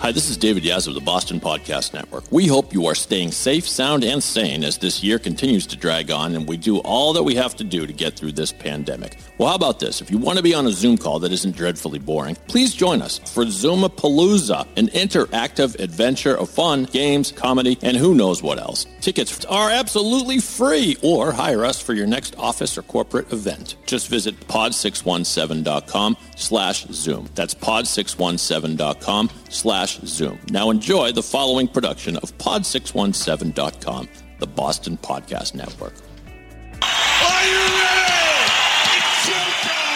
Hi, this is David Yaz of the Boston Podcast Network. We hope you are staying safe, sound, and sane as this year continues to drag on and we do all that we have to do to get through this pandemic. Well, how about this? If you want to be on a Zoom call that isn't dreadfully boring, please join us for Zoomapalooza, an interactive adventure of fun, games, comedy, and who knows what else. Tickets are absolutely free or hire us for your next office or corporate event. Just visit pod617.com slash Zoom. That's pod617.com slash Zoom. Now enjoy the following production of pod617.com, the Boston Podcast Network. Are you ready? It's showtime!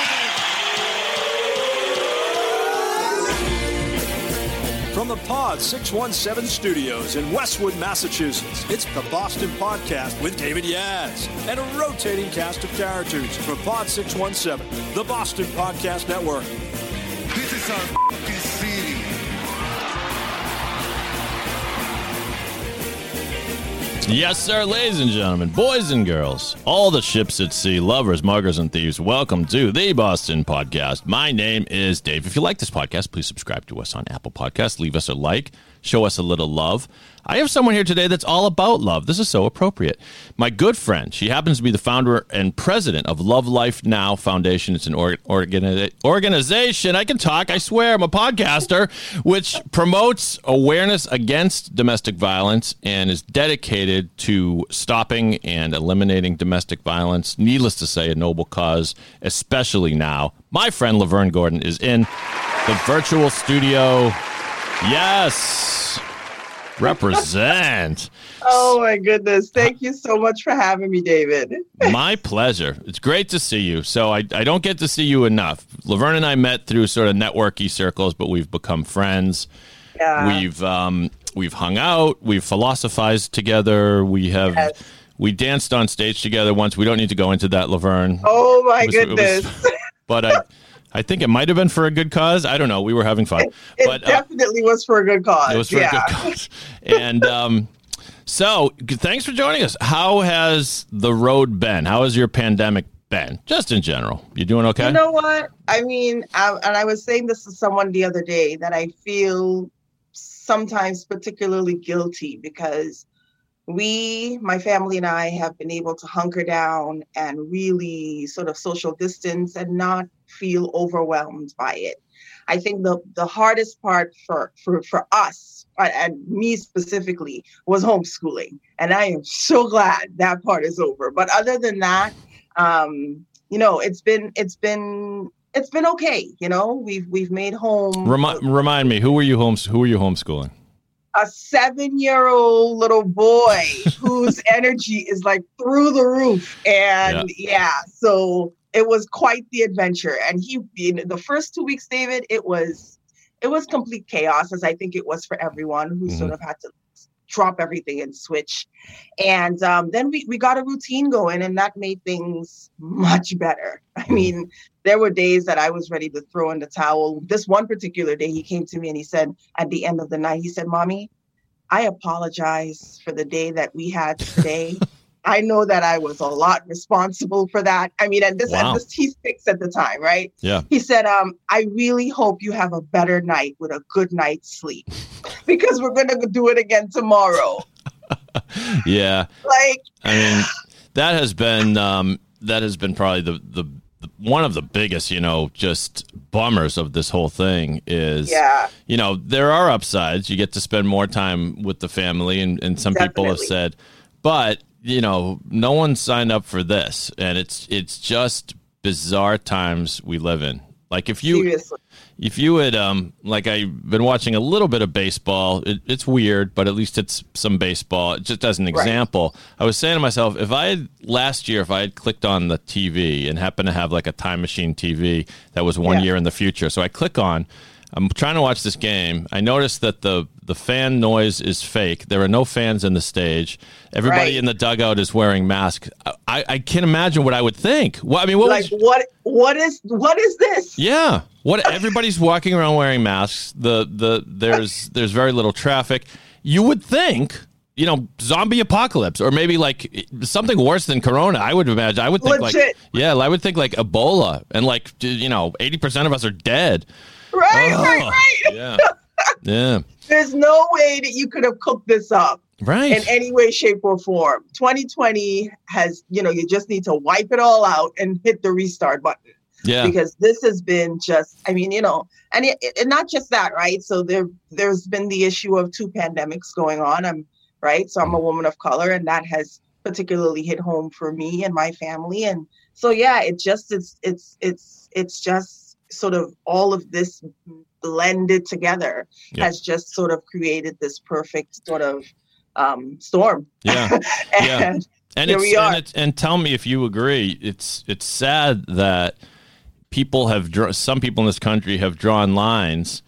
From the Pod 617 studios in Westwood, Massachusetts, it's the Boston Podcast with David Yaz and a rotating cast of characters from Pod 617, the Boston Podcast Network. This is our Yes, sir, ladies and gentlemen, boys and girls, all the ships at sea, lovers, muggers, and thieves, welcome to the Boston Podcast. My name is Dave. If you like this podcast, please subscribe to us on Apple Podcasts, leave us a like, show us a little love. I have someone here today that's all about love. This is so appropriate. My good friend, she happens to be the founder and president of Love Life Now Foundation. It's an or- organi- organization. I can talk, I swear, I'm a podcaster, which promotes awareness against domestic violence and is dedicated to stopping and eliminating domestic violence. Needless to say, a noble cause, especially now. My friend Lovern Gordon is in the virtual studio. Yes. Represent. Oh my goodness. Thank you so much for having me, David. My pleasure. It's great to see you. So I, I don't get to see you enough. Lovern and I met through sort of networky circles, but we've become friends. Yeah. We've um, we've hung out. We've philosophized together. We have Yes. we danced on stage together once. We don't need to go into that, Lovern. oh my was- it was- goodness. but I I think it might have been for a good cause. I don't know. We were having fun. It but uh, definitely was for a good cause. It was for yeah. a good cause. And um, so, thanks for joining us. How has the road been? How has your pandemic been? Just in general, you doing okay? You know what? I mean, I, and I was saying this to someone the other day that I feel sometimes particularly guilty because we, my family and I, have been able to hunker down and really sort of social distance and not feel overwhelmed by it. I think the the hardest part for for for us uh, and me specifically was homeschooling, and I am so glad that part is over. But other than that, um, you know, it's been it's been it's been okay. You know, we've we've made home Remi- remind me, who were you homes? Who were you homeschooling? a seven year old little boy whose energy is like through the roof. And yeah. so it was quite the adventure. And he, know, the first two weeks, David, it was, it was complete chaos, as I think it was for everyone who Mhm. sort of had to drop everything and switch. And um, then we, we got a routine going, and that made things much better. I mean, there were days that I was ready to throw in the towel. This one particular day, he came to me and he said, at the end of the night, he said, Mommy, I apologize for the day that we had today. I know that I was a lot responsible for that. I mean, and this, Wow. and this he's six at the time, right? Yeah. He said, um, I really hope you have a better night with a good night's sleep because we're going to do it again tomorrow. Yeah, Like, I mean, that has been um, that has been probably the, the the one of the biggest, you know, just bummers of this whole thing is yeah, you know, there are upsides. You get to spend more time with the family, and, and some people have said, but you know, no one signed up for this, and it's it's just bizarre times we live in. Like if you seriously. if you had um like I've been watching a little bit of baseball, it, it's weird, but at least it's some baseball. Just as an example, I was saying to myself, if I had last year, if I had clicked on the TV and happened to have like a time machine TV that was one Yeah. year in the future, so I click on. I'm trying to watch this game. I noticed that the the fan noise is fake. There are no fans in the stage. Everybody Right. in the dugout is wearing masks. I, I can't imagine what I would think. Well, I mean, what Like, was, what, what is, what is this? yeah. What everybody's walking around wearing masks. The the there's there's very little traffic. You would think, you know, zombie apocalypse or maybe like something worse than corona. I would imagine. I would think like yeah, I would think like Ebola and like you know, 80% of us are dead. Right, right, Oh, right. Yeah. Yeah. There's no way that you could have cooked this up Right. in any way, shape, or form. 2020 has, you know, you just need to wipe it all out and hit the restart button yeah. because this has been just, I mean, you know, and it, it- and not just that, right? So there, there's been the issue of two pandemics going on. I'm right, so I'm a woman of color, and that has particularly hit home for me and my family. And so, yeah, it just, it's, it's, it's, it's just sort of all of this blended together Yeah. has just sort of created this perfect sort of um, storm. Yeah. Yeah. and and Here it's, we are. and it's and tell me if you agree. It's it's sad that people have dr- some people in this country have drawn lines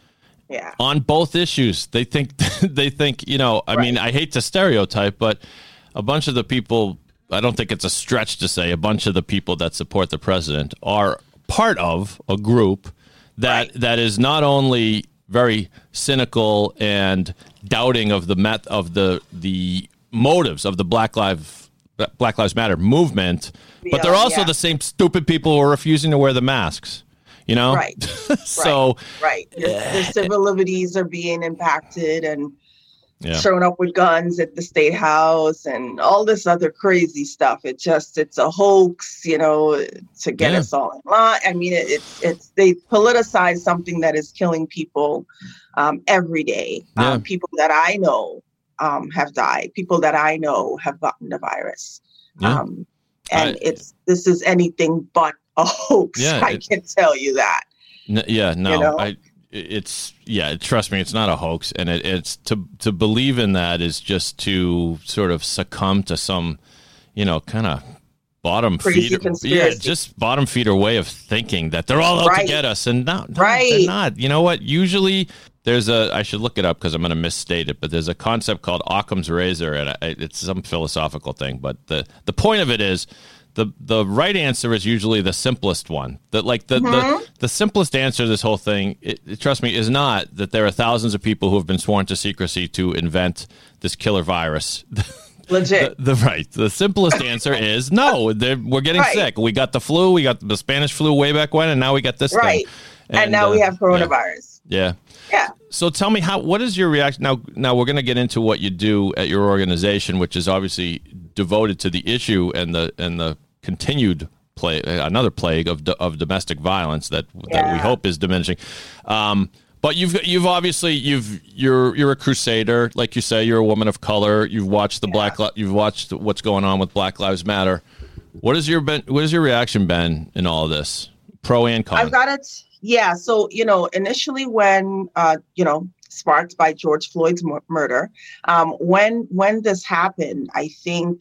yeah, on both issues. They think they think you know. I mean, I hate to stereotype, but a bunch of the people. I don't think it's a stretch to say a bunch of the people that support the president are part of a group that Right. that is not only very cynical and doubting of the met of the the motives of the Black Lives Black Lives Matter movement, but they're also yeah. the same stupid people who are refusing to wear the masks. You know, Right. so right. Their, their eh. civil liberties are being impacted and yeah. showing up with guns at the state house and all this other crazy stuff. It just it's a hoax, you know, to get Yeah. us all in line. I mean, it, it's it's they politicize something that is killing people um, every day. Yeah. Um, people that I know um, have died. People that I know have gotten the virus. Um, and I- it's this is anything but a hoax. I it- can tell you that. N- yeah, no, know? I. It's yeah. Trust me, it's not a hoax, and it, it's to to believe in that is just to sort of succumb to some, you know, kind of bottom feeder, yeah, just bottom feeder way of thinking that they're all out to get us, and no, no, they're Right. not. You know what? Usually there's a I should look it up because I'm going to misstate it, but there's a concept called Occam's razor, and I, it's some philosophical thing. But the the point of it is. The, the right answer is usually the simplest one. That like the, the the simplest answer to this whole thing, it, it- trust me, is not that there are thousands of people who have been sworn to secrecy to invent this killer virus. Legit. The, the right. The simplest answer is no. We're getting Right. sick. We got the flu. We got the Spanish flu way back when, and now we got this right. thing. And, now we uh, have coronavirus. Yeah. Yeah. So tell me how. What is your reaction now? Now we're going to get into what you do at your organization, which is obviously devoted to the issue and the and the continued play another plague of of domestic violence that that we hope is diminishing. Um, but you've you've obviously you've you're you're a crusader, like you say. You're a woman of color. You've watched the black. Li- You've watched what's going on with Black Lives Matter. What is your been, what is your reaction been in all of this, pro and con? I've got it. Yeah. So, you know, initially when, uh, you know, sparked by George Floyd's mur- murder, um, when when this happened, I think,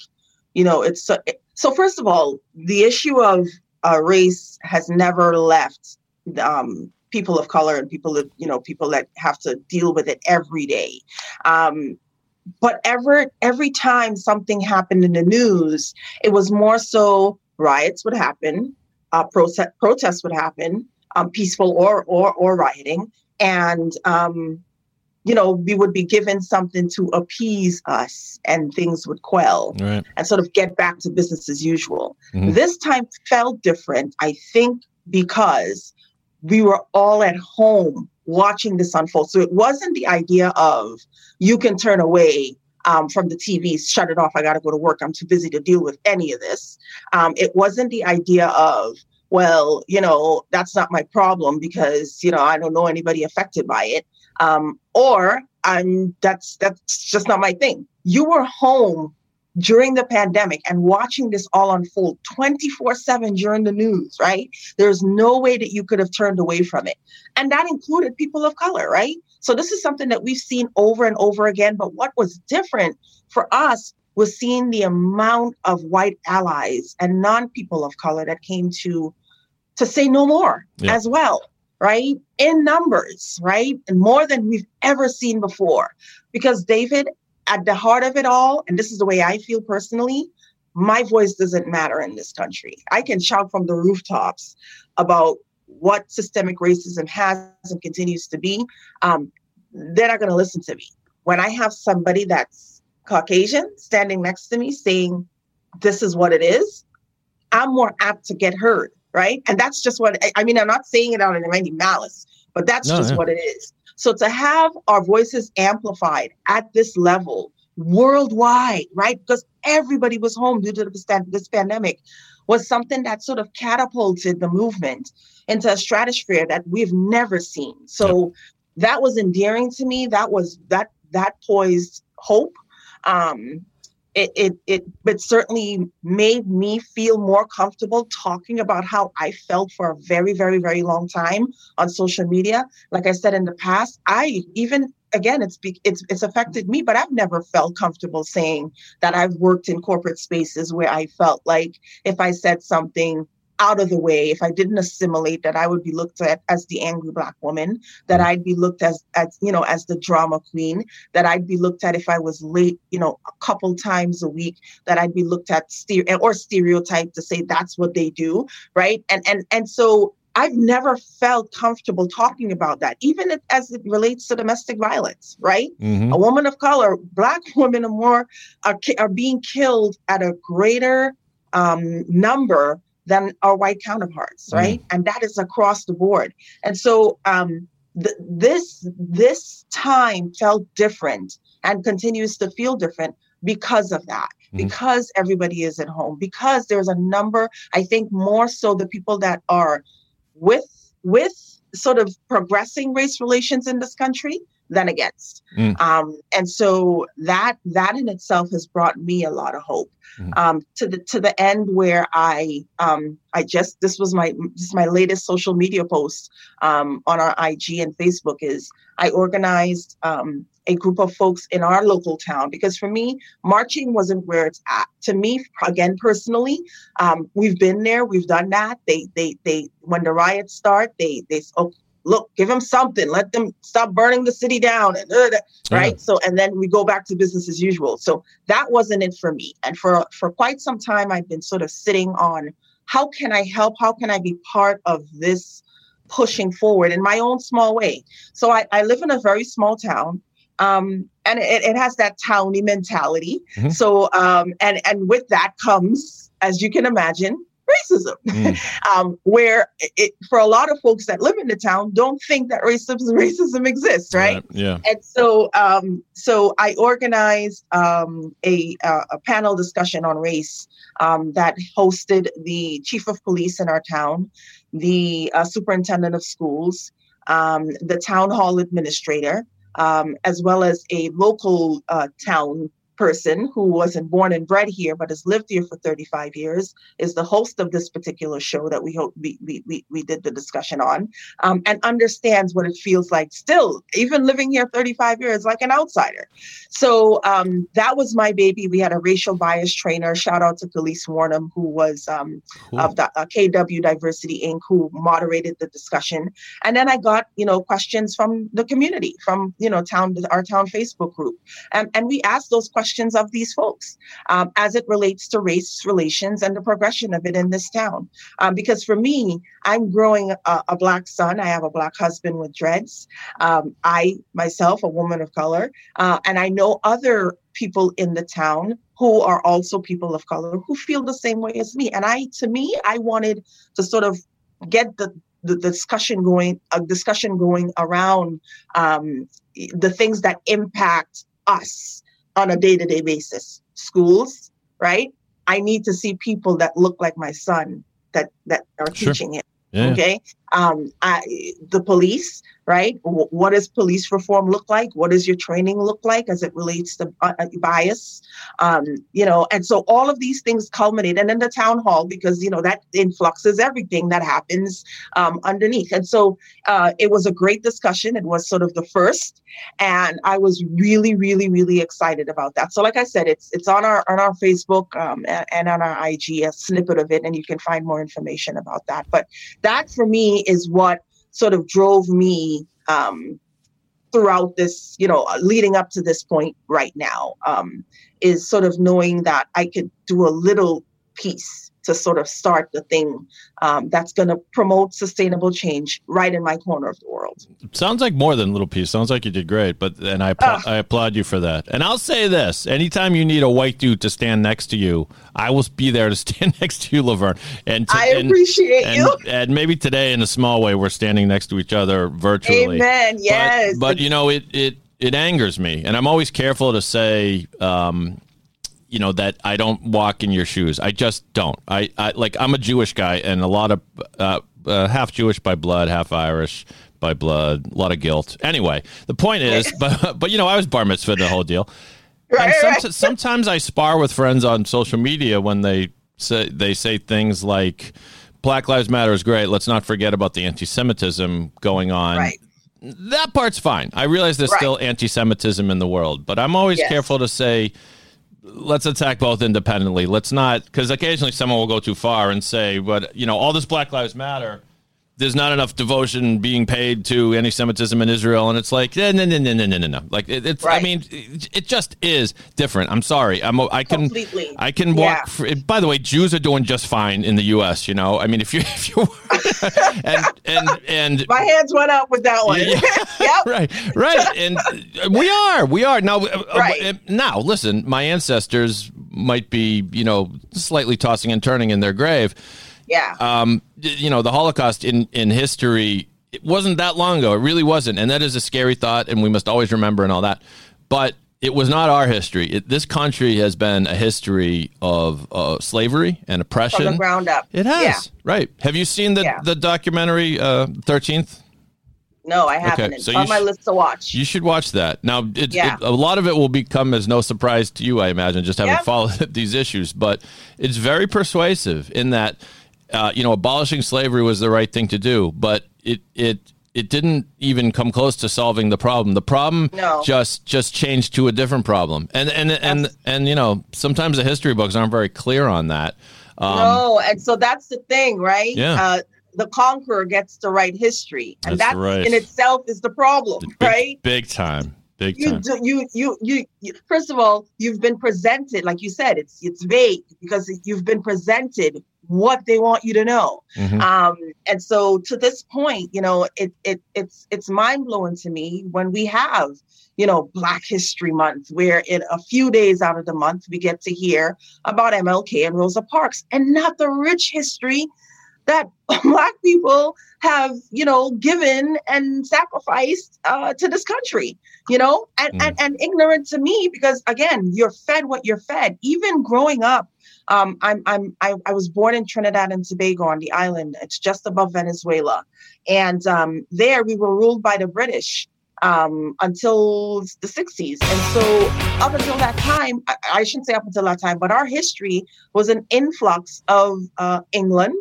you know, it's so, so. First of all, the issue of uh, race has never left um, people of color and people that you know people that have to deal with it every day. Um, but ever every time something happened in the news, it was more so riots would happen, uh, protest protests would happen, um, peaceful or or or rioting, and um, you know we would be given something to appease us, and things would quell right. and sort of get back to business as usual. Mhm. This time felt different, I think, because we were all at home watching this unfold. So it wasn't the idea of you can turn away um, from the TV, shut it off. I got to go to work. I'm too busy to deal with any of this. Um, it wasn't the idea of, well, you know, that's not my problem because you know I don't know anybody affected by it, um, or I'm that's that's just not my thing. You were home during the pandemic and watching this all unfold 24 7 during the news, right? There's no way that you could have turned away from it. And that included people of color, right? So this is something that we've seen over and over again. But what was different for us was seeing the amount of white allies and non people of color that came to to say no more Yeah. as well, right? In numbers, right? And more than we've ever seen before. Because David, at the heart of it all, and this is the way I feel personally, my voice doesn't matter in this country. I can shout from the rooftops about what systemic racism has and continues to be. Um, they're not going to listen to me. When I have somebody that's Caucasian standing next to me saying, This is what it is, I'm more apt to get heard, right? And that's just what I- mean. I'm not saying it out of any malice, but that's No, just yeah. what it is. So to have our voices amplified at this level worldwide, right? Because everybody was home due to this, this pandemic was something that sort of catapulted the movement into a stratosphere that we've never seen. So yep. that was endearing to me. That was that that poised hope. Um, it, it it but certainly made me feel more comfortable talking about how I felt for a very very very long time on social media. Like I said in the past, I even again it's it's it's affected me, but I've never felt comfortable saying that I've worked in corporate spaces where I felt like if I said something out of the way if i didn't assimilate that i would be looked at as the angry black woman that mm. i'd be looked as as you know as the drama queen that i'd be looked at if i was late you know a couple times a week that i'd be looked at stereo or stereotyped to say that's what they do right and and and so I've never felt comfortable talking about that, even as it relates to domestic violence, right? Mm-hmm. A woman of color, Black women are more are, are being killed at a greater um, number than our white counterparts, mm. right? Mm. And that is across the board. And so um, th- this this time felt different and continues to feel different because of that mm. because everybody is at home because there's a number i think more so the people that are with with sort of progressing race relations in this country than against. Mm. Um, and so that that in itself has brought me a lot of hope. Mm. Um, to the to the end where I um, I just this was my this is my latest social media post um, on our IG and Facebook is I organized um, a group of folks in our local town because for me marching wasn't where it's at to me again personally um, we've been there we've done that they they they when the riots start they they oh, look, give them something, let them stop burning the city down, and uh, right. Yeah. So, and then we go back to business as usual. So that wasn't it for me. And for for quite some time, I've been sort of sitting on how can I help? How can I be part of this pushing forward in my own small way? So I, I live in a very small town. Um, and it, it has that towny mentality. Mm-hmm. So, um, and and with that comes, as you can imagine, racism, mm. um, where it, for a lot of folks that live in the town don't think that racism racism exists, right? right. Yeah. And so, um, so I organized um, a a panel discussion on race um, that hosted the chief of police in our town, the uh, superintendent of schools, um, the town hall administrator. Um, as well as a local uh, town person who wasn't born and bred here but has lived here for 35 years is the host of this particular show that we hope we, we, we, did the discussion on um, and understands what it feels like still even living here 35 years like an outsider. So um, that was my baby. We had a racial bias trainer. Shout out to Khalees Warnham who was um, cool. of the uh, KW Diversity Inc who moderated the discussion. And then I got you know questions from the community from you know town our town Facebook group. And, and we asked those questions questions of these folks um, as it relates to race relations and the progression of it in this town. Um, because for me, I'm growing a, a, Black son. I have a Black husband with dreads. Um, I, myself, a woman of color, uh, and I know other people in the town who are also people of color who feel the same way as me. And I, to me, I wanted to sort of get the the discussion going a discussion going around um, the things that impact us on a day to day basis. Schools, right? I need to see people that look like my son that that are sure. teaching it. Yeah. Okay. Um, I, the police, right? W- what does police reform look like? What does your training look like as it relates to uh, uh, bias? Um, you know, and so all of these things culminate, and then the town hall because you know that influxes everything that happens um, underneath. And so uh, it was a great discussion. It was sort of the first, and I was really, really, really excited about that. So, like I said, it's it's on our on our Facebook um, and, and on our IG, a snippet of it, and you can find more information about that. But that for me is what sort of drove me um, throughout this, you know, leading up to this point right now, um, is sort of knowing that I could do a little piece to sort of start the thing um, that's going to promote sustainable change right in my corner of the world. Sounds like more than little piece. Sounds like you did great, but and I Oh. I applaud you for that. And I'll say this: anytime you need a white dude to stand next to you, I will be there to stand next to you, Lovern. And to, I appreciate and, you. and maybe today, in a small way, we're standing next to each other virtually. Amen. But- Yes. But, you know, it it it angers me, and I'm always careful to say. Um, you know that I don't walk in your shoes. I just don't. I, I like I'm a Jewish guy, and a lot of uh, uh, half Jewish by blood, half Irish by blood. A lot of guilt. Anyway, the point is, but but you know, I was bar mitzvah the whole deal. Right, and right. sometimes I spar with friends on social media when they say they say things like Black Lives Matter is great. Let's not forget about the anti-Semitism going on. Right. That part's fine. I realize there's Right. still anti-Semitism in the world, but I'm always Yes. careful to say let's attack both independently. Let's not because occasionally someone will go too far and say, but you know, all this Black Lives Matter. There's not enough devotion being paid to anti-Semitism in Israel, and it's like, eh, no, no, no, no, no, no, no. Like it, it's. I mean, it, just is different. I'm sorry. I'm. I can. Completely. I can walk. Yeah. For, by the way, Jews are doing just fine in the U.S. You know, I mean, if you if you and and and My hands went up with that one. Yeah. yep. right, right, and uh, we are, we are now. uh, uh, Right. now, listen, my ancestors might be, you know, slightly tossing and turning in their grave. Yeah. Um, you know, the Holocaust in in history it wasn't that long ago. It really wasn't, and that is a scary thought, and we must always remember and all that. But it was not our history. It, this country has been a history of uh, slavery and oppression From the ground up. It has, Yeah. right? Have you seen the Yeah. the documentary uh, Thirteenth? No, I haven't. so it's on you my sh- list to watch. You should watch that. Now, it, Yeah. it, a lot of it will become as no surprise to you, I imagine, just having Yep. followed these issues. But it's very persuasive in that, uh, you know, abolishing slavery was the right thing to do, but it it it didn't even come close to solving the problem. The problem No. just just changed to a different problem. And and and Abs- and you know, sometimes the history books aren't very clear on that. Um, no, and so that's the thing, right? Yeah. Uh, the conqueror gets to write history, and That's that right. in itself is the problem, big, right? Big time. Big You, time. do, you, you, you, you. First of all, you've been presented, like you said, it's it's vague because you've been presented what they want you to know. Mhm. Um, and so to this point, you know, it it it's it's mind blowing to me when we have, you know, Black History Month, where in a few days out of the month we get to hear about MLK and Rosa Parks, and not the rich history that Black people have, you know, given and sacrificed uh, to this country, you know, and, and and ignorant to me because again, you're fed what you're fed. Even growing up, um, I'm I'm I, I was born in Trinidad and Tobago on the island. It's just above Venezuela, and um, there we were ruled by the British um, until the 60s. And so up until that time, I, I shouldn't say up until that time, but our history was an influx of uh, England.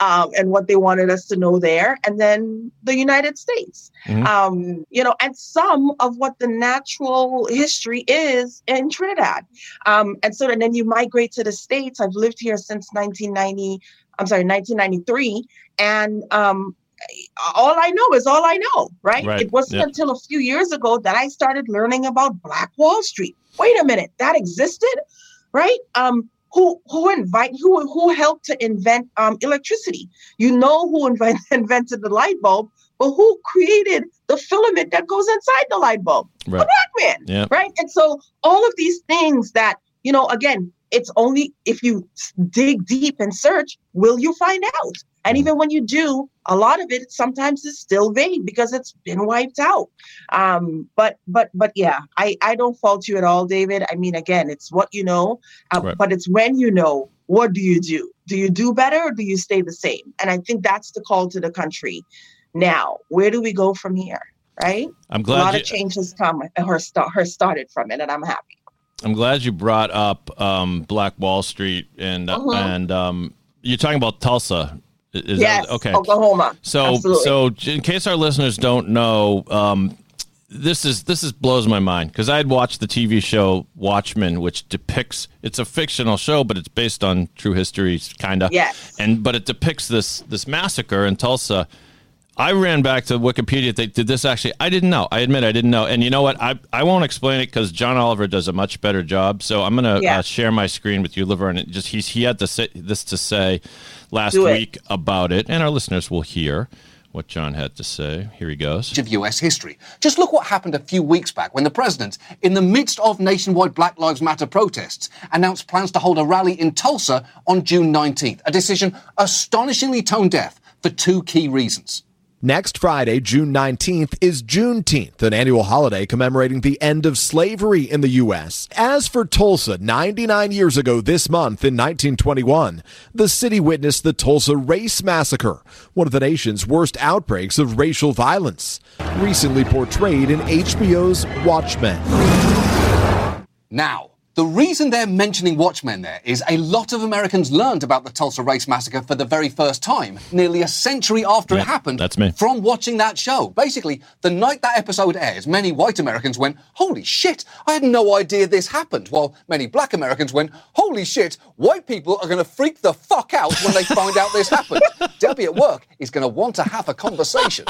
Um, and what they wanted us to know there, and then the United States, Mhm. um, you know, and some of what the natural history is in Trinidad. Um, and so and then you migrate to the States. I've lived here since 1990, I'm sorry, 1993. And um, all I know is all I know, right? Right, It wasn't yeah. until a few years ago that I started learning about Black Wall Street. Wait a minute, that existed, right? Um, who who invite who who helped to invent um, electricity? You know who invent, invented the light bulb, but who created the filament that goes inside the light bulb? Right. man, Yeah. right? And so all of these things that, you know, again, it's only if you dig deep and search, will you find out? And Mm. even when you do, a lot of it sometimes is still vague because it's been wiped out. Um, but but but yeah, I I don't fault you at all, David. I mean, again, it's what you know, uh, Right. but it's when you know. What do you do? Do you do better or do you stay the same? And I think that's the call to the country. Now, where do we go from here? Right? I'm glad a lot you, of change has come her start her started from it and i'm happy I'm glad you brought up um, Black Wall Street and uh, Mhm. and um, you're talking about Tulsa. Is yes that, okay. oklahoma So Absolutely. so in case our listeners don't know, um, this is this is blows my mind because I had watched the TV show Watchmen, which depicts it's a fictional show, but it's based on true history, kind of. Yes. And but it depicts this this massacre in Tulsa. I ran back to Wikipedia. They did this actually. I didn't know. I admit I didn't know. And you know what? I I won't explain it because John Oliver does a much better job. So I'm gonna Yeah. uh, share my screen with you, Lovern. And just he's he had to say, this to say last week about it, and our listeners will hear what John had to say. Here he goes. of US history. Just look what happened a few weeks back when the president, in the midst of nationwide Black Lives Matter protests, announced plans to hold a rally in Tulsa on June 19th. A decision astonishingly tone deaf for two key reasons. Next Friday, June 19th, is Juneteenth, an annual holiday commemorating the end of slavery in the U.S. As for Tulsa, 99 years ago this month in 1921, the city witnessed the Tulsa Race Massacre, one of the nation's worst outbreaks of racial violence, recently portrayed in HBO's Watchmen. Now, the reason they're mentioning Watchmen there is a lot of Americans learned about the Tulsa Race Massacre for the very first time, nearly a century after Yeah, it happened, that's me. from watching that show. Basically, the night that episode airs, many white Americans went, Holy shit, I had no idea this happened. While many black Americans went, Holy shit, white people are going to freak the fuck out when they find out this happened. Debbie at work is going to want to have a conversation.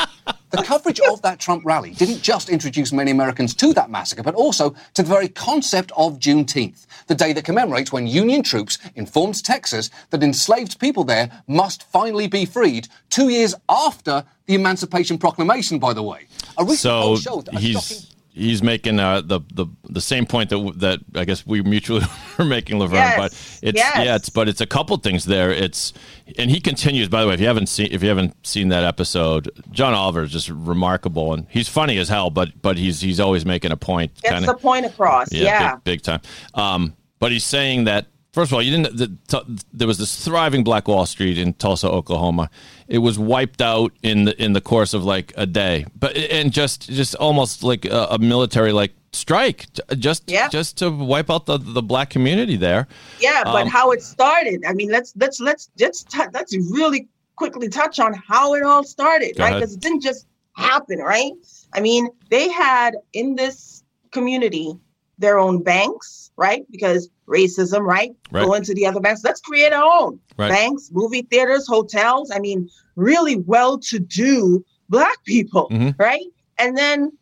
The coverage of that Trump rally didn't just introduce many Americans to that massacre, but also to the very concept of Juneteenth, the day that commemorates when Union troops informed Texas that enslaved people there must finally be freed, two years after the Emancipation Proclamation, by the way. A recent So poll showed that a he's shocking- he's making uh, the the the same point that that I guess we mutually were making, Lovern. Yes, But it's yes. yeah, it's but it's a couple things there. It's and he continues. By the way, if you haven't seen if you haven't seen that episode, John Oliver is just remarkable and he's funny as hell. But but he's he's always making a point. Gets kinda- the point across. Yeah. Big, big time. Um, but he's saying that first of all, you didn't. The, t- there was this thriving Black Wall Street in Tulsa, Oklahoma. It was wiped out in the in the course of like a day, but and just just almost like a, a military like strike, just Yeah. just to wipe out the the black community there. Yeah, but Um, how it started. I mean, let's let's let's just tou- let's really quickly touch on how it all started, right? Because it didn't just happen, right? I mean, they had in this community their own banks, right? Because racism, right? Right. Go into the other banks. Let's create our own Right. banks, movie theaters, hotels. I mean, really well-to-do black people, Mhm. right? And then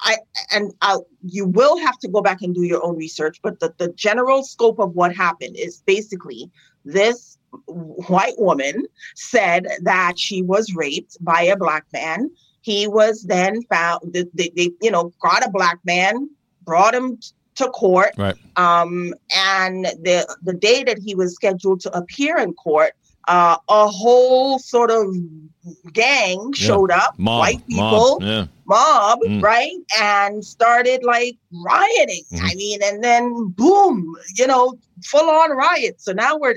I and I'll, you will have to go back and do your own research, but the, the general scope of what happened is basically this white woman said that she was raped by a black man. He was then found. They, they, they you know got a black man, brought him to court, Right. um, and the the day that he was scheduled to appear in court, uh, a whole sort of gang showed up, Mob, white mob, people, yeah. mob, Mm. right? And started like rioting. Mhm. I mean, and then boom, you know, full on riot. So now we're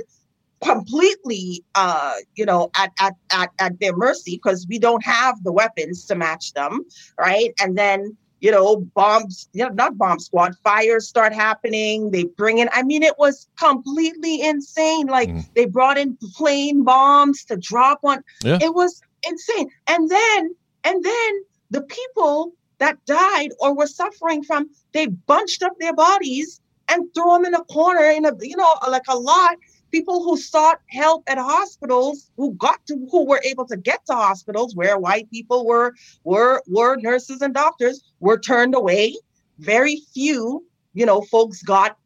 completely uh you know at at at, at their mercy because we don't have the weapons to match them right and then you know bombs you know not bomb squad fires start happening they bring in i mean it was completely insane like Mhm. they brought in plane bombs to drop on Yeah. it was insane and then and then the people that died or were suffering from they bunched up their bodies and threw them in a corner in a you know like a lot people who sought help at hospitals who got to who were able to get to hospitals where white people were were were nurses and doctors were turned away. Very few you know folks got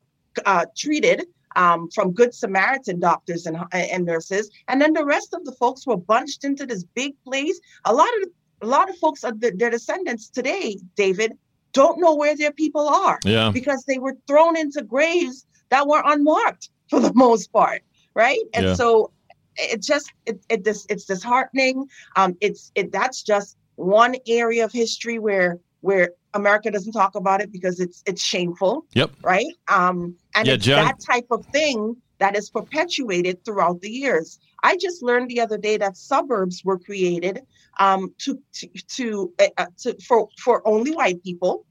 uh, treated um, from good samaritan doctors and, and nurses. And then the rest of the folks were bunched into this big place. A lot of a lot of folks their descendants today david don't know where their people are Yeah. because they were thrown into graves that were unmarked for the most part right and Yeah. so it just it, it this it's disheartening um it's it that's just one area of history where where america doesn't talk about it because it's it's shameful Yep. right um and Yeah, it's Jen- that type of thing that is perpetuated throughout the years i just learned the other day that suburbs were created um to to to, uh, uh, to for for only white people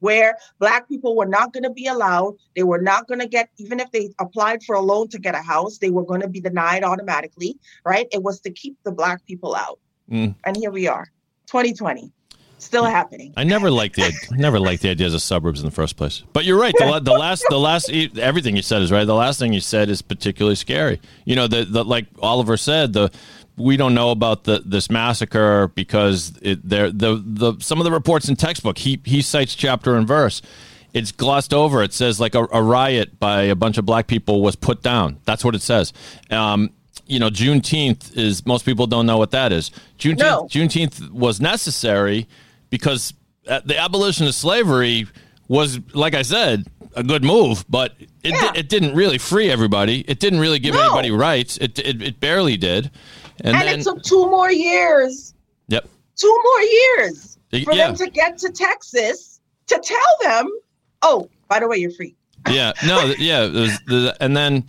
where black people were not going to be allowed they were not going to get even if they applied for a loan to get a house they were going to be denied automatically right it was to keep the black people out Mm. and here we are 2020 still happening I never liked the never liked the ideas of suburbs in the first place. But you're right. The, the last the last everything you said is right. The last thing you said is particularly scary. You know, the, the like Oliver said, the we don't know about the this massacre because it, there the the some of the reports in textbook he he cites chapter and verse. It's glossed over. It says like a, a riot by a bunch of black people was put down. That's what it says. Um, you know, Juneteenth is most people don't know what that is. Juneteenth, No. Juneteenth was necessary because uh, the abolition of slavery was, like I said, a good move, but it, Yeah. it didn't really free everybody. It didn't really give No. anybody rights. It, it, it barely did. And, And then, it took two more years, yep. two more years for yeah. them to get to Texas to tell them, oh, by the way, you're free. yeah no yeah was and then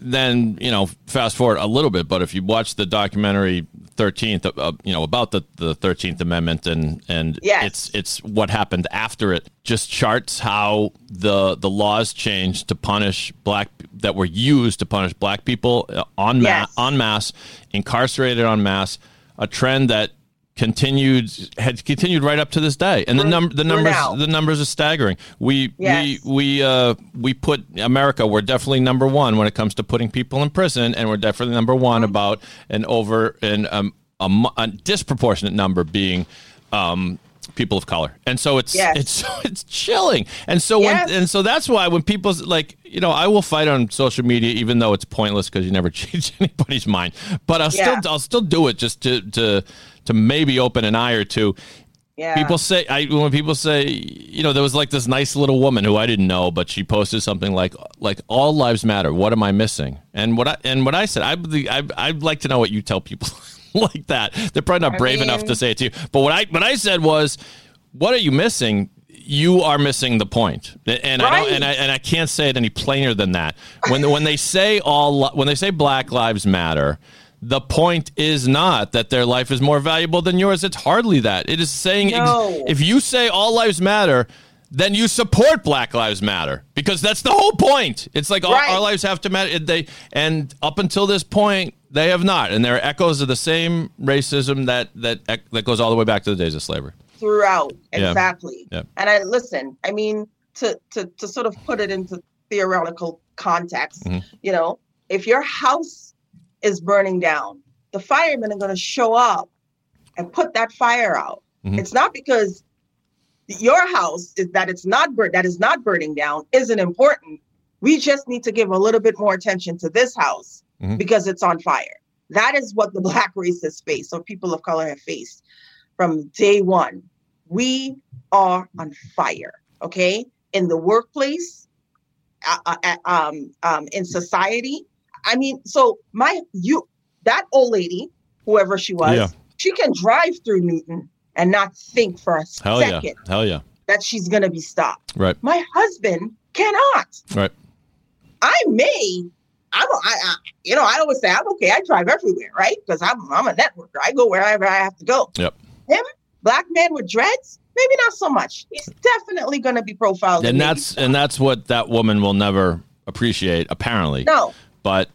then you know fast forward a little bit but if you watch the documentary 13th uh, uh, you know about the, the 13th amendment and and Yes. it's it's what happened after it just charts how the the laws changed to punish black that were used to punish black people on mass Yes. en masse incarcerated on mass, a trend that continued had continued right up to this day and the number the numbers the numbers are staggering we Yes. we we uh we put America we're definitely number one when it comes to putting people in prison and we're definitely number one Mm-hmm. about an over and um a, a disproportionate number being um people of color and so it's Yes. it's it's chilling and so Yes. when and so that's why when people like you know I will fight on social media even though it's pointless because you never change anybody's mind but I'll Yeah. still I'll still do it just to to to maybe open an eye or two. Yeah. People say I when people say you know there was like this nice little woman who I didn't know but she posted something like like all lives matter. What am I missing? And what I and what I said I I I'd like to know what you tell people like that. They're probably not I brave enough to say it to you. But what I what I said was what are you missing? You are missing the point. and I don't and I and I can't say it any plainer than that. When when they say all when they say black lives matter the point is not that their life is more valuable than yours. It's hardly that. It is saying ex- if you say all lives matter, then you support Black Lives Matter because that's the whole point. It's like all, Right. our lives have to matter. They and up until this point, they have not, and there are echoes of the same racism that that that goes all the way back to the days of slavery. throughout Yeah. exactly Yeah. and i listen i mean to to to sort of put it into theoretical context Mhm. you know if your house is burning down the firemen are going to show up and put that fire out Mhm. it's not because your house is that it's not bur- that is not burning down isn't important we just need to give a little bit more attention to this house Mhm. because it's on fire that is what the black race has faced or people of color have faced from day one. We are on fire, okay? In the workplace, uh, uh, uh, um, um, in society. I mean, so my you that old lady, whoever she was, Yeah. she can drive through Newton and not think for a Hell second yeah, hell yeah, that she's gonna be stopped. right, My husband cannot. right. I may. I'm, I, I, you know, I always say I'm okay. I drive everywhere, right? Because I'm, I'm a networker. I go wherever I have to go. Yep. Him, black man with dreads, maybe not so much. He's definitely going to be profiled. And that's and that's what that woman will never appreciate, apparently. no, But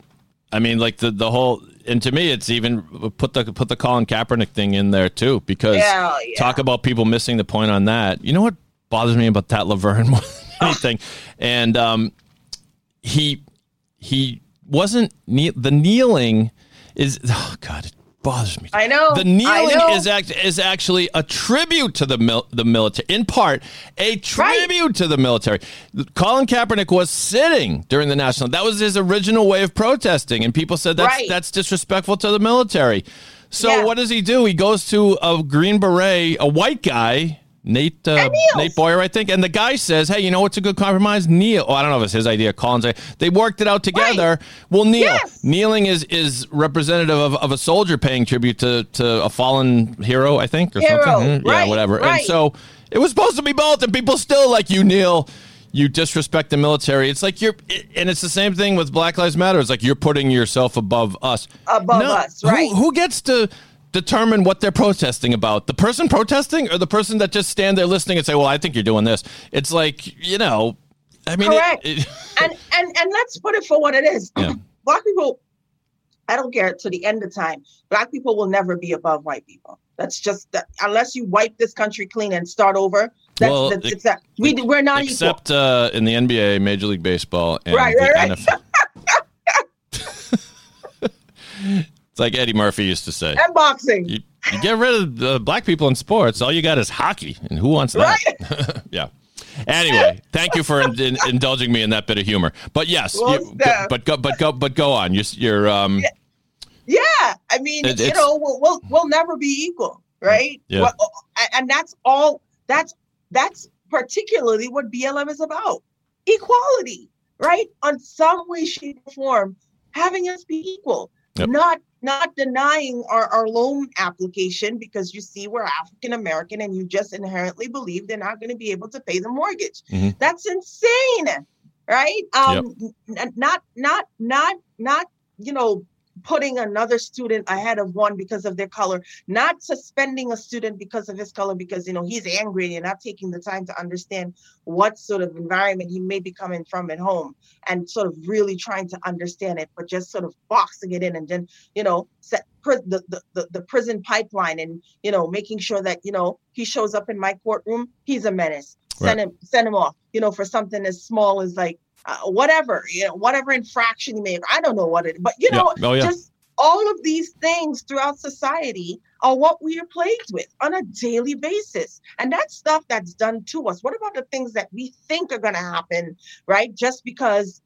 I mean, like the the whole, and to me, it's even put the put the Colin Kaepernick thing in there too, because Yeah, talk about people missing the point on that. You know what bothers me about that Lovern more than anything, and um, he he wasn't the kneeling is oh god it bothers me. I know. The kneeling know. is act is actually a tribute to the mil- the military, in part a tribute to the military. Colin Kaepernick was sitting during the national. That was his original way of protesting, and people said that's Right. that's disrespectful to the military. So Yeah. what does he do? He goes to a green beret, a white guy. Nate uh, Nate Boyer, I think, and the guy says, "Hey, you know what's a good compromise? Kneel." Oh, I don't know if it's his idea. Colin's idea. They worked it out together. We'll kneel. Yes. Kneeling is is representative of, of a soldier paying tribute to, to a fallen hero, I think, or Hero, something. Yeah, right, whatever. And so it was supposed to be both, and people still like you kneel. You disrespect the military. It's like you're, and it's the same thing with Black Lives Matter. It's like you're putting yourself above us. Above us, who- right. Who, gets to determine what they're protesting about? The person protesting, or the person that just stand there listening and say, "Well, I think you're doing this." It's like you know, I mean, Correct. it- and and and let's put it for what it is. Yeah. Black people, I don't care to the end of time. Black people will never be above white people. That's just that, unless you wipe this country clean and start over. That's, Well, that's, that we we're not equal. except uh, in the NBA, Major League Baseball, and Right, right, right. NFL. It's like Eddie Murphy used to say. and boxing. You, you get rid of the black people in sports, all you got is hockey, and who wants that? Right. yeah. Anyway, thank you for in, in- indulging me in that bit of humor. But yes, Well, you, Steph. but go, but go, but go on. You're, you're um, Yeah, I mean, It- you know, we'll, we'll we'll never be equal, right? Yeah. Well, uh, and that's all. That's that's particularly what BLM is about: equality, right? On some way, shape, or form, having us be equal, Yep. not not denying our, our loan application because you see we're African American and you just inherently believe they're not going to be able to pay the mortgage. Mhm. That's insane, right? Um, n- not not not not you know putting another student ahead of one because of their color, not suspending a student because of his color because you know he's angry and not taking the time to understand what sort of environment he may be coming from at home and sort of really trying to understand it, but just sort of boxing it in and then you know set the, the, the, the prison pipeline and you know making sure that you know he shows up in my courtroom, he's a menace. Send him send him off, you know, for something as small as like uh, whatever, you know, whatever infraction you may have. I don't know what it, but you Yeah. know, Oh, yeah. just all of these things throughout society are what we are plagued with on a daily basis. And that stuff that's done to us. What about the things that we think are going to happen, right? Just because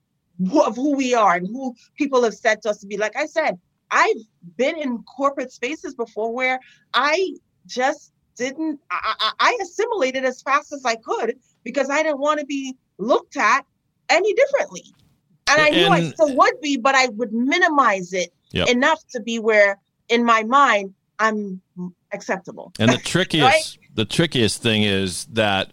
of who we are and who people have said to us to be. Like I said, I've been in corporate spaces before where I just didn't, I, I assimilated as fast as I could because I didn't want to be looked at any differently. And I knew I still would be, but I would minimize it Yep. enough to be where, in my mind, I'm acceptable. And the trickiest the trickiest thing is that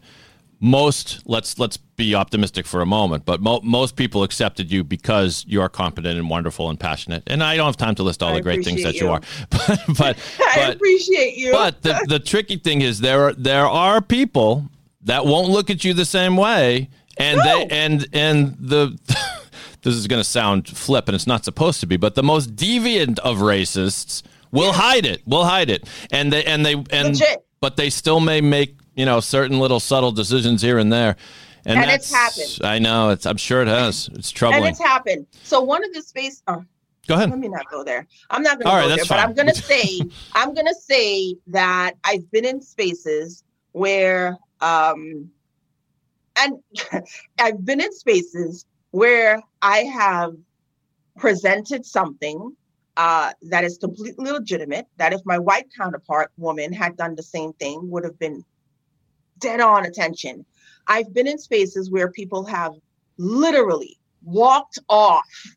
most let's let's be optimistic for a moment, but mo- most people accepted you because you are competent and wonderful and passionate. And I don't have time to list all I the great things that appreciate you are, but but I but, appreciate you. but the, the tricky thing is there are, there are people that won't look at you the same way, and No. they and and the. This is going to sound flip, and it's not supposed to be. But the most deviant of racists will hide it. Will hide it, and they and they and Legit. but they still may make you know certain little subtle decisions here and there. And, And it's happened. I know. It's. I'm sure it has. It's troubling and it's happened. So one of the space. Oh, Go ahead. let me not go there. I'm not going to right, go there, that's but. I'm going to say I'm going to say that I've been in spaces where um and I've been in spaces where I have presented something uh, that is completely legitimate. That if my white counterpart woman had done the same thing, would have been dead on attention. I've been in spaces where people have literally walked off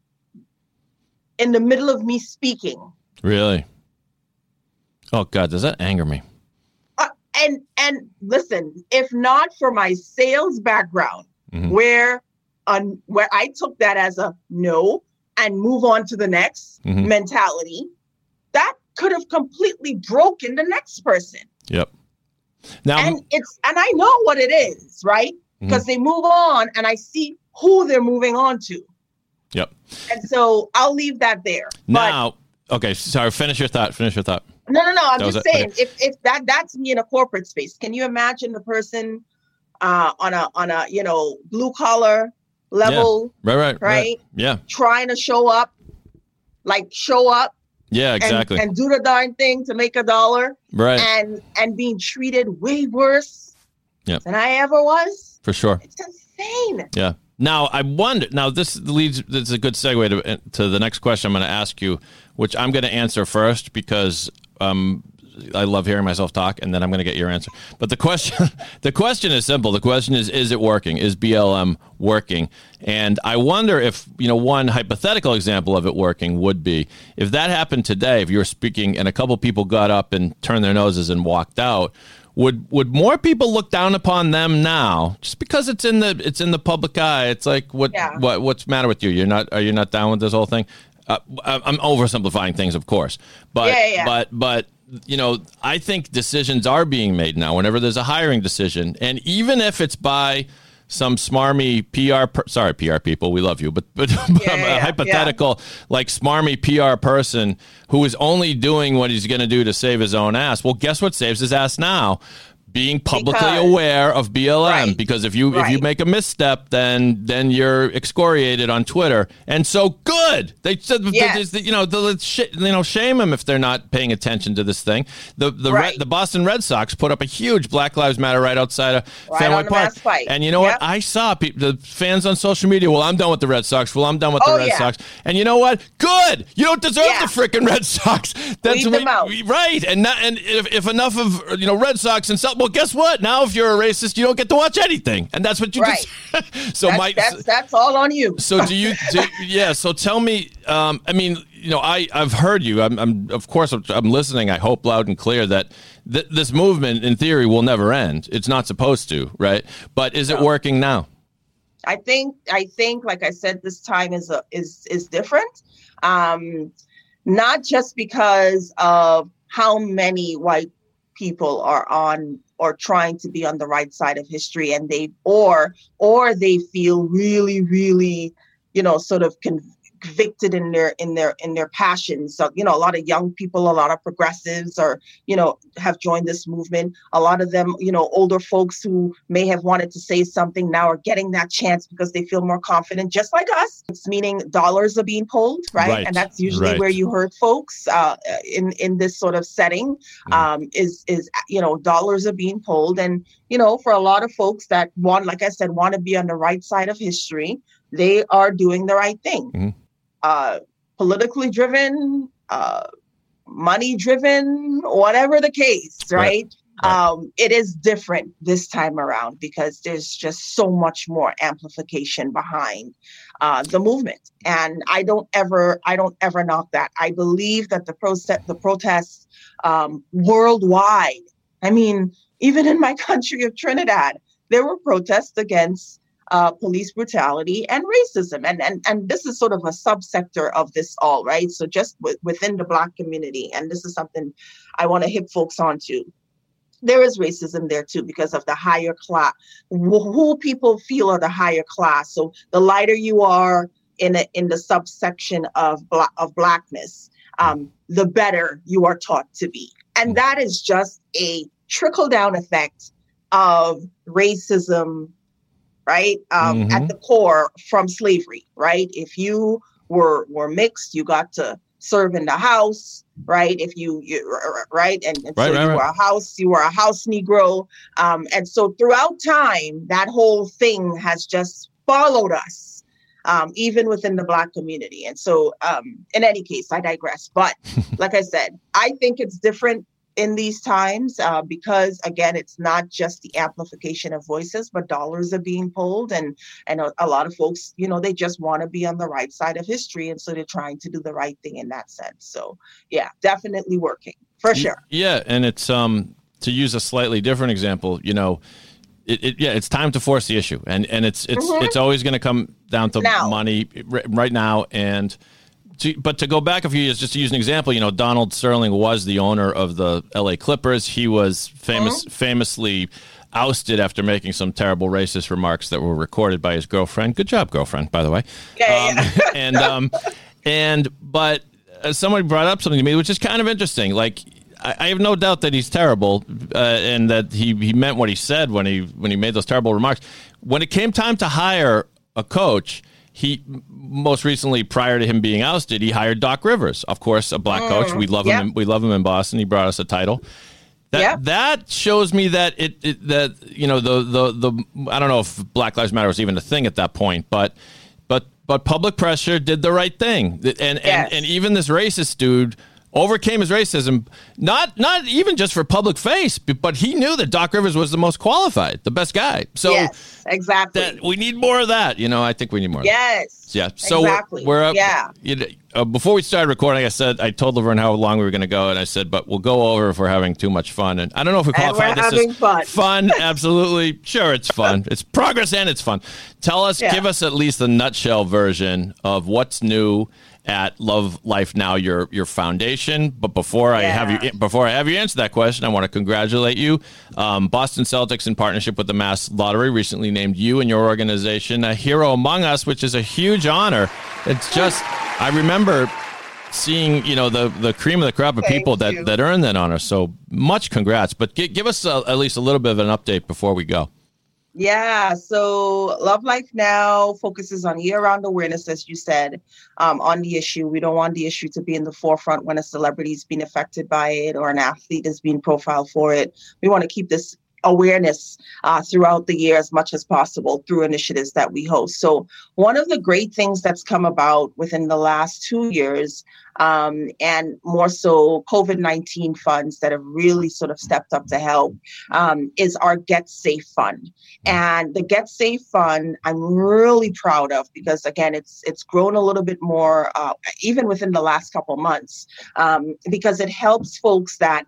in the middle of me speaking. Really. Oh God, does that anger me? And and listen, if not for my sales background, Mhm. where on where I took that as a no and move on to the next Mhm. mentality, that could have completely broken the next person. Yep. Now, and it's and I know what it is, right? Mm-hmm. Because they move on and I see who they're moving on to. yep. And so I'll leave that there. But Now, okay. Sorry. Finish your thought. Finish your thought. No, no, no. I'm That just it? saying if if that that's me in a corporate space. Can you imagine the person uh on a on a you know blue collar level Right. Right. Right. Yeah. trying to show up, like show up Yeah. and, Exactly. and do the darn thing to make a dollar right. and and being treated way worse Yep. than I ever was. For sure. It's insane. Yeah. Now I wonder. Now this leads. This is a good segue to to the next question I'm going to ask you, which I'm going to answer first because um, I love hearing myself talk, and then I'm going to get your answer. But the question, the question is simple. The question is: Is it working? Is BLM working? And I wonder if you know one hypothetical example of it working would be if that happened today. If you were speaking and a couple people got up and turned their noses and walked out would would more people look down upon them now just because it's in the it's in the public eye it's like what Yeah. what what's the matter with you you're not are you not down with this whole thing uh, I- i'm oversimplifying things of course but Yeah, yeah. but but you know i think decisions are being made now whenever there's a hiring decision and even if it's by some smarmy PR, per- sorry, PR people, we love you, but but yeah, a hypothetical like smarmy PR person who is only doing what he's going to do to save his own ass. Well, guess what saves his ass now? Being publicly Because- aware of BLM Right. because if you if you make a misstep then then you're excoriated on Twitter and so good they said Yes. you know the, sh- you know shame them if they're not paying attention to this thing the the Red, Right. the Boston Red Sox put up a huge Black Lives Matter right outside of Right Fenway Park and you know Yep. what I saw pe- the fans on social media well I'm done with the Red Sox well I'm done with the Oh, Red yeah. Sox and you know what good you don't deserve Yeah. the freaking Red Sox that's out. right and not, and if, if enough of you know Red Sox and stuff well guess what? Now if you're a racist you don't get to watch anything. And that's what you Right. just so That's, my that's that's all on you. so do you do, yeah so tell me um, i mean you know i i've heard you. I'm, I'm of course I'm, I'm listening. I hope loud and clear that th- this movement in theory will never end. It's not supposed to right? But is it working now? I think I think like I said, this time is a, is is different. Um, not just because of how many white people are on or trying to be on the right side of history and they or or they feel really really you know sort of con- convicted in their in their in their passions. So you know a lot of young people a lot of progressives or you know have joined this movement. A lot of them you know older folks who may have wanted to say something now are getting that chance because they feel more confident just like us. It's meaning dollars are being pulled right, Right, and that's usually right. where you hurt folks uh, in in this sort of setting um, is is you know dollars are being pulled. And you know for a lot of folks that want like i said want to be on the right side of history they are doing the right thing. Mhm. Uh, politically driven uh, money driven whatever the case Right. right, Um, it is different this time around because there's just so much more amplification behind uh, the movement. And i don't ever i don't ever knock that. I believe that the process the protests um, worldwide i mean even in my country of trinidad there were protests against uh, police brutality and racism. And, and and this is sort of a subsector of this all right? So just w- within the black community. And this is something i want to hit folks onto there is racism there too because of the higher class wh- who people feel are the higher class. So the lighter you are in a, in the subsection of black of blackness um, the better you are taught to be. And that is just a trickle down effect of racism right um, Mhm. at the core from slavery right? If you were were mixed you got to serve in the house right? If you, you right? And, and Right, so right, you right. were a house you were a house negro um, and so throughout time that whole thing has just followed us um, even within the black community. And so um, in any case i digress. But like i said i think it's different in these times uh, because again it's not just the amplification of voices but dollars are being pulled and and a, a lot of folks you know they just want to be on the right side of history and so they're trying to do the right thing in that sense so yeah definitely working for sure Yeah, and it's um to use a slightly different example, you know, it, it yeah, it's time to force the issue, and and it's it's Mhm. it's always going to come down to Now. money right now, and. To, but to go back a few years, just to use an example, you know, Donald Sterling was the owner of the L.A. Clippers. He was famous, famously ousted after making some terrible racist remarks that were recorded by his girlfriend. Good job, girlfriend, by the way. Yeah, yeah, Um, and um, and but uh, somebody brought up something to me, which is kind of interesting. Like I, I have no doubt that he's terrible, uh, and that he he meant what he said when he when he made those terrible remarks. When it came time to hire a coach. He most recently, prior to him being ousted, he hired Doc Rivers, of course, a black coach. Mm. We love yep. him. In, we love him in Boston. He brought us a title. That Yep. that shows me that it, it that you know the the the I don't know if Black Lives Matter was even a thing at that point, but but but public pressure did the right thing, and and and even this racist dude overcame his racism not not even just for public face but he knew that Doc Rivers was the most qualified the best guy so yes exactly that we need more of that you know I think we need more yes Yeah. So we're- exactly we're, up. yeah You know, uh, before we started recording, I said I told Lovern how long we were going to go, and I said, but we'll go over if we're having too much fun. And I don't know if we qualify we're this having as fun. Fun, absolutely. Sure, it's fun. It's progress and it's fun. Tell us, Yeah. give us at least a nutshell version of what's new at Love Life Now, your your foundation. But before I have you before I have you answer that question, I want to congratulate you. Um, Boston Celtics, in partnership with the Mass Lottery, recently named you and your organization a hero among us, which is a huge honor. It's just, I remember seeing you know the the cream of the crop of Thank people that you. that earn that honor. So much congrats. But gi- give us uh at least a little bit of an update before we go. Yeah, so Love Life Now focuses on year round awareness, as you said, um, on the issue. We don't want the issue to be in the forefront when a celebrity is being affected by it or an athlete is being profiled for it. We want to keep this awareness uh, throughout the year as much as possible through initiatives that we host. So, one of the great things that's come about within the last two years, um, and more so COVID 19 funds that have really sort of stepped up to help, um, is our Get Safe Fund. And the Get Safe Fund, I'm really proud of because again, it's it's grown a little bit more, uh, even within the last couple months, um, because it helps folks that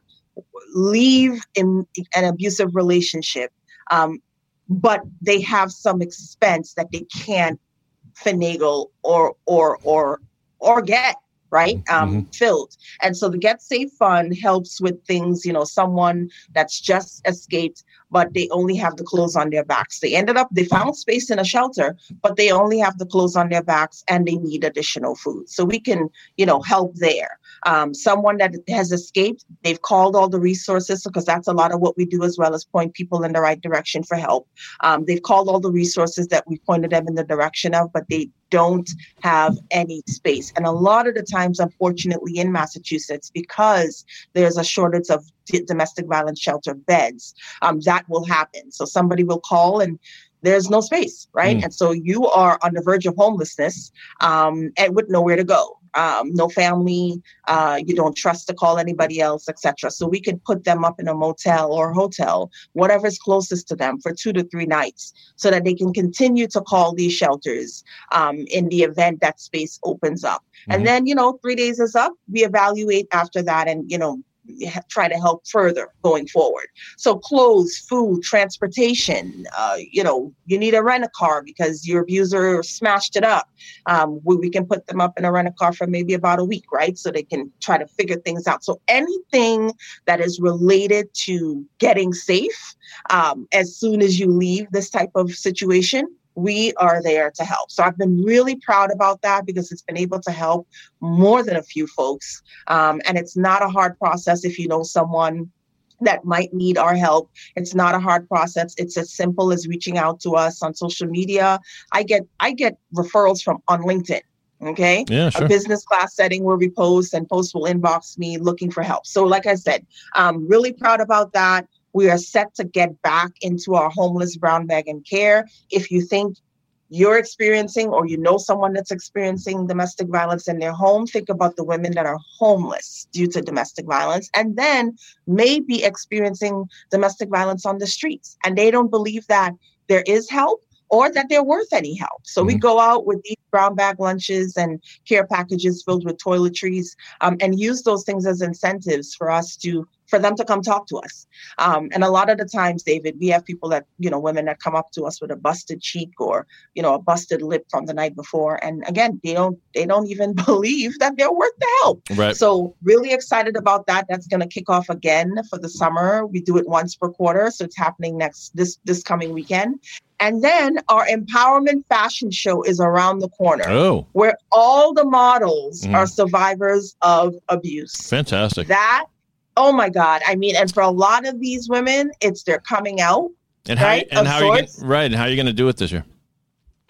leave in an abusive relationship, um, but they have some expense that they can't finagle or or or or get right um filled. And so the get safe fund helps with things you know someone that's just escaped but they only have the clothes on their backs. They ended up they found space in a shelter but they only have the clothes on their backs and they need additional food. So we can you know help there um, someone that has escaped they've called all the resources because that's a lot of what we do as well as point people in the right direction for help um, they've called all the resources that we pointed them in the direction of but they don't have any space. And a lot of the times, unfortunately, in Massachusetts, because there's a shortage of domestic violence shelter beds, um, that will happen. So somebody will call and there's no space, right? Mm. And so you are on the verge of homelessness um, and with nowhere to go. Um, no family, uh, you don't trust to call anybody else, etc. So we can put them up in a motel or hotel, whatever's closest to them, for two to three nights, so that they can continue to call these shelters um, in the event that space opens up. Mhm. And then, you know, three days is up. We evaluate after that, and you know, try to help further going forward. So clothes, food, transportation. Uh, you know, you need a rent a car because your abuser smashed it up. Um, we, we can put them up in a rent a car for maybe about a week, right? So they can try to figure things out. So anything that is related to getting safe um, as soon as you leave this type of situation. We are there to help. So I've been really proud about that because it's been able to help more than a few folks. Um, and it's not a hard process if you know someone that might need our help. It's not a hard process. It's as simple as reaching out to us on social media. I get I get referrals from on LinkedIn. Okay. Yeah, A business class setting where we post and post will inbox me looking for help. So, like I said, I'm really proud about that. We are set to get back into our homeless brown bag and care. If you think you're experiencing or you know someone that's experiencing domestic violence in their home, think about the women that are homeless due to domestic violence and then may be experiencing domestic violence on the streets. And they don't believe that there is help or that they're worth any help. So we Mhm. go out with these brown bag lunches and care packages filled with toiletries um, and use those things as incentives for us to for them to come talk to us. Um, and a lot of the times, David, we have people that, you know, women that come up to us with a busted cheek or, you know, a busted lip from the night before. And again, they don't they don't even believe that they're worth the help. Right. So really excited about that. That's going to kick off again for the summer. We do it once per quarter, so it's happening next this this coming weekend. And then our empowerment fashion show is around the corner, Oh, where all the models Mm. are survivors of abuse. fantastic. That oh my god! I mean, and for a lot of these women, it's their coming out. And how right, and of how are you gonna, right? And how are you going to do it this year?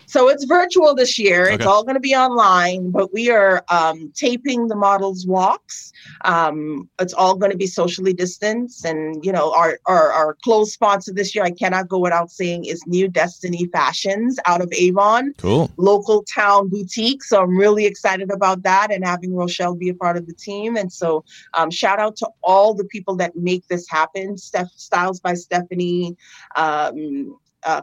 So it's virtual this year. It's all going to be online, but we are um, taping the models' walks. Um, it's all going to be socially distanced, and you know, our, our our close sponsor this year, I cannot go without saying, is New Destiny Fashions out of Avon, Cool. local town boutique. So I'm really excited about that, and having Rochelle be a part of the team. And so, um, shout out to all the people that make this happen. Steph Styles by Stephanie. Um, uh,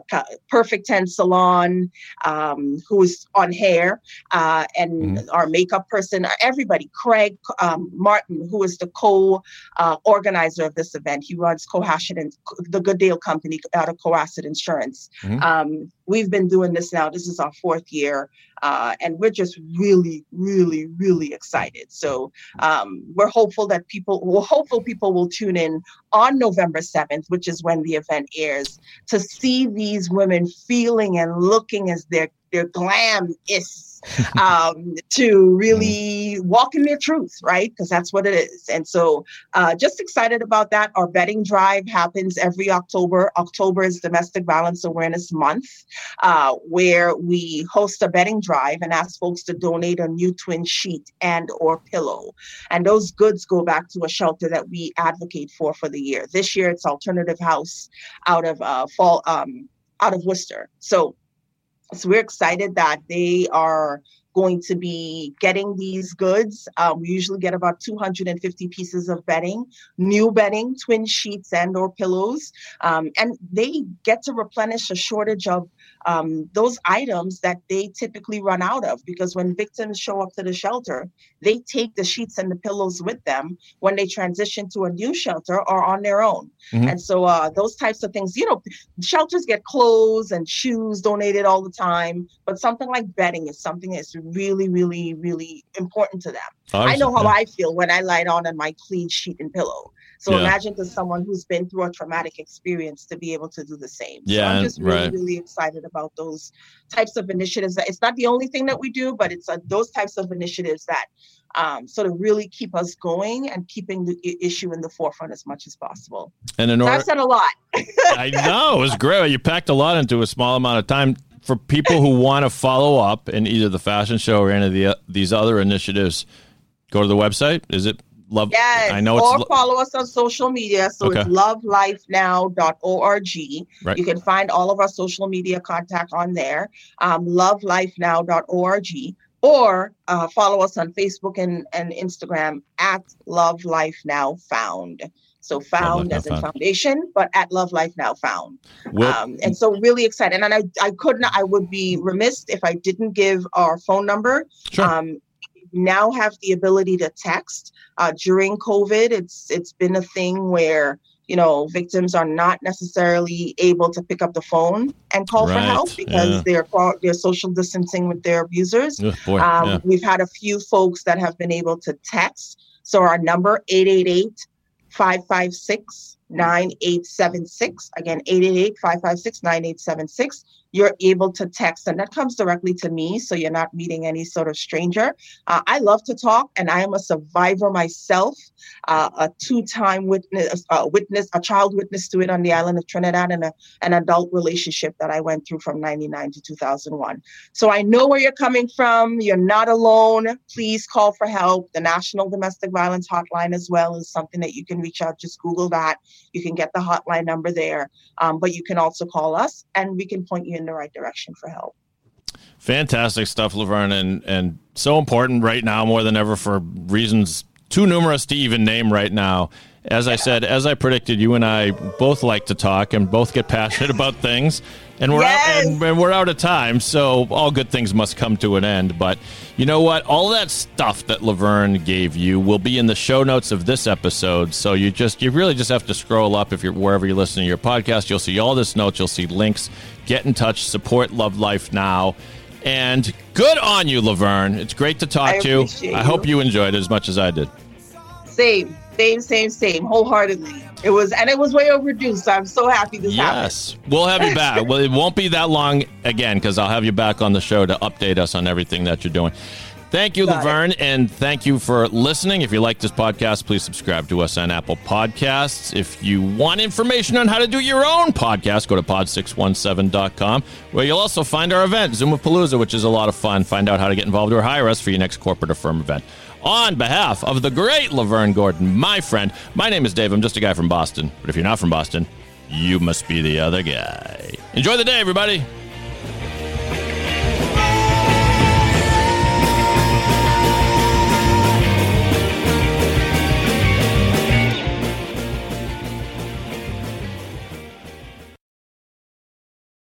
Perfect 10 Salon, um, who is on hair, uh, and our makeup person, everybody, Craig um, Martin, who is the co uh, organizer of this event. He runs Cohasset and the Good Deal Company out of Cohasset Insurance. Mhm. Um, we've been doing this now. This is our fourth year, uh, and we're just really, really, really excited. So um, we're hopeful that people, we're hopeful people will tune in on November 7th, which is when the event airs, to see these women feeling and looking as their their glam is um, to really walk in their truth, right? Because that's what it is. And so, uh, just excited about that. Our bedding drive happens every October. October is Domestic Violence Awareness Month, uh, where we host a bedding drive and ask folks to donate a new twin sheet and or pillow. And those goods go back to a shelter that we advocate for for the year. This year, it's Alternative House out of uh, Fall. Um, out of Worcester. So so we're excited that they are going to be getting these goods. Um, we usually get about 250 pieces of bedding, new bedding, twin sheets and or pillows, um, and they get to replenish a shortage of um, those items that they typically run out of because when victims show up to the shelter, they take the sheets and the pillows with them when they transition to a new shelter or on their own. Mm-hmm. And so uh, those types of things, you know, shelters get clothes and shoes donated all the time, but something like bedding is something that's really, really, really important to them. I know how yeah. I feel when I lie down on my clean sheet and pillow. So yeah. imagine to someone who's been through a traumatic experience to be able to do the same. Yeah, so I'm just really, right. really excited about those types of initiatives. It's not the only thing that we do, but it's uh, those types of initiatives that um, sort of really keep us going and keeping the issue in the forefront as much as possible. And in order, so I've said a lot. I know it was great. You packed a lot into a small amount of time. For people who want to follow up in either the fashion show or any of the, uh, these other initiatives, go to the website. Is it love yes i know or it's follow us on social media so okay. it's lovelifenow.org right. you can find all of our social media contact on there um, lovelifenow.org or uh, follow us on facebook and, and instagram at love life now found so found as in foundation, but at Love Life Now found. Um, and so really excited. And I, I couldn't, I would be remiss if I didn't give our phone number. Sure. Um, now have the ability to text. Uh, during COVID, it's it's been a thing where you know victims are not necessarily able to pick up the phone and call right. for help because yeah. they're they're social distancing with their abusers. Oh, boy, um, yeah. We've had a few folks that have been able to text. So our number 888 556 9876 again 888 556 9876 you're able to text, and that comes directly to me. So you're not meeting any sort of stranger. Uh, I love to talk, and I am a survivor myself, uh, a two-time witness, a witness, a child witness to it on the island of Trinidad, and a, an adult relationship that I went through from '99 to 2001. So I know where you're coming from. You're not alone. Please call for help. The National Domestic Violence Hotline as well is something that you can reach out. Just Google that. You can get the hotline number there, um, but you can also call us, and we can point you in the right direction for help. Fantastic stuff, Lovern, and and so important right now more than ever for reasons too numerous to even name right now. As I said, as I predicted, you and I both like to talk and both get passionate about things and we're yes. out, and, and, we're out of time. So all good things must come to an end. But you know what? All that stuff that Lovern gave you will be in the show notes of this episode. So you just you really just have to scroll up if you're wherever you're listening to your podcast. You'll see all this notes. You'll see links. Get in touch. Support Love Life now. And good on you, Lovern. It's great to talk I to you. you. I hope you enjoyed it as much as I did. Same, same, same, same, wholeheartedly. It was, and it was way overdue. So I'm so happy this yes. happened. Yes, we'll have you back. well, it won't be that long again because I'll have you back on the show to update us on everything that you're doing. Thank you, Got Lovern, and thank you for listening. If you like this podcast, please subscribe to us on Apple Podcasts. If you want information on how to do your own podcast, go to pod617.com, where you'll also find our event, Zoomapalooza, which is a lot of fun. Find out how to get involved or hire us for your next corporate or firm event. On behalf of the great Lovern Gordon, my friend, my name is Dave. I'm just a guy from Boston. But if you're not from Boston, you must be the other guy. Enjoy the day, everybody.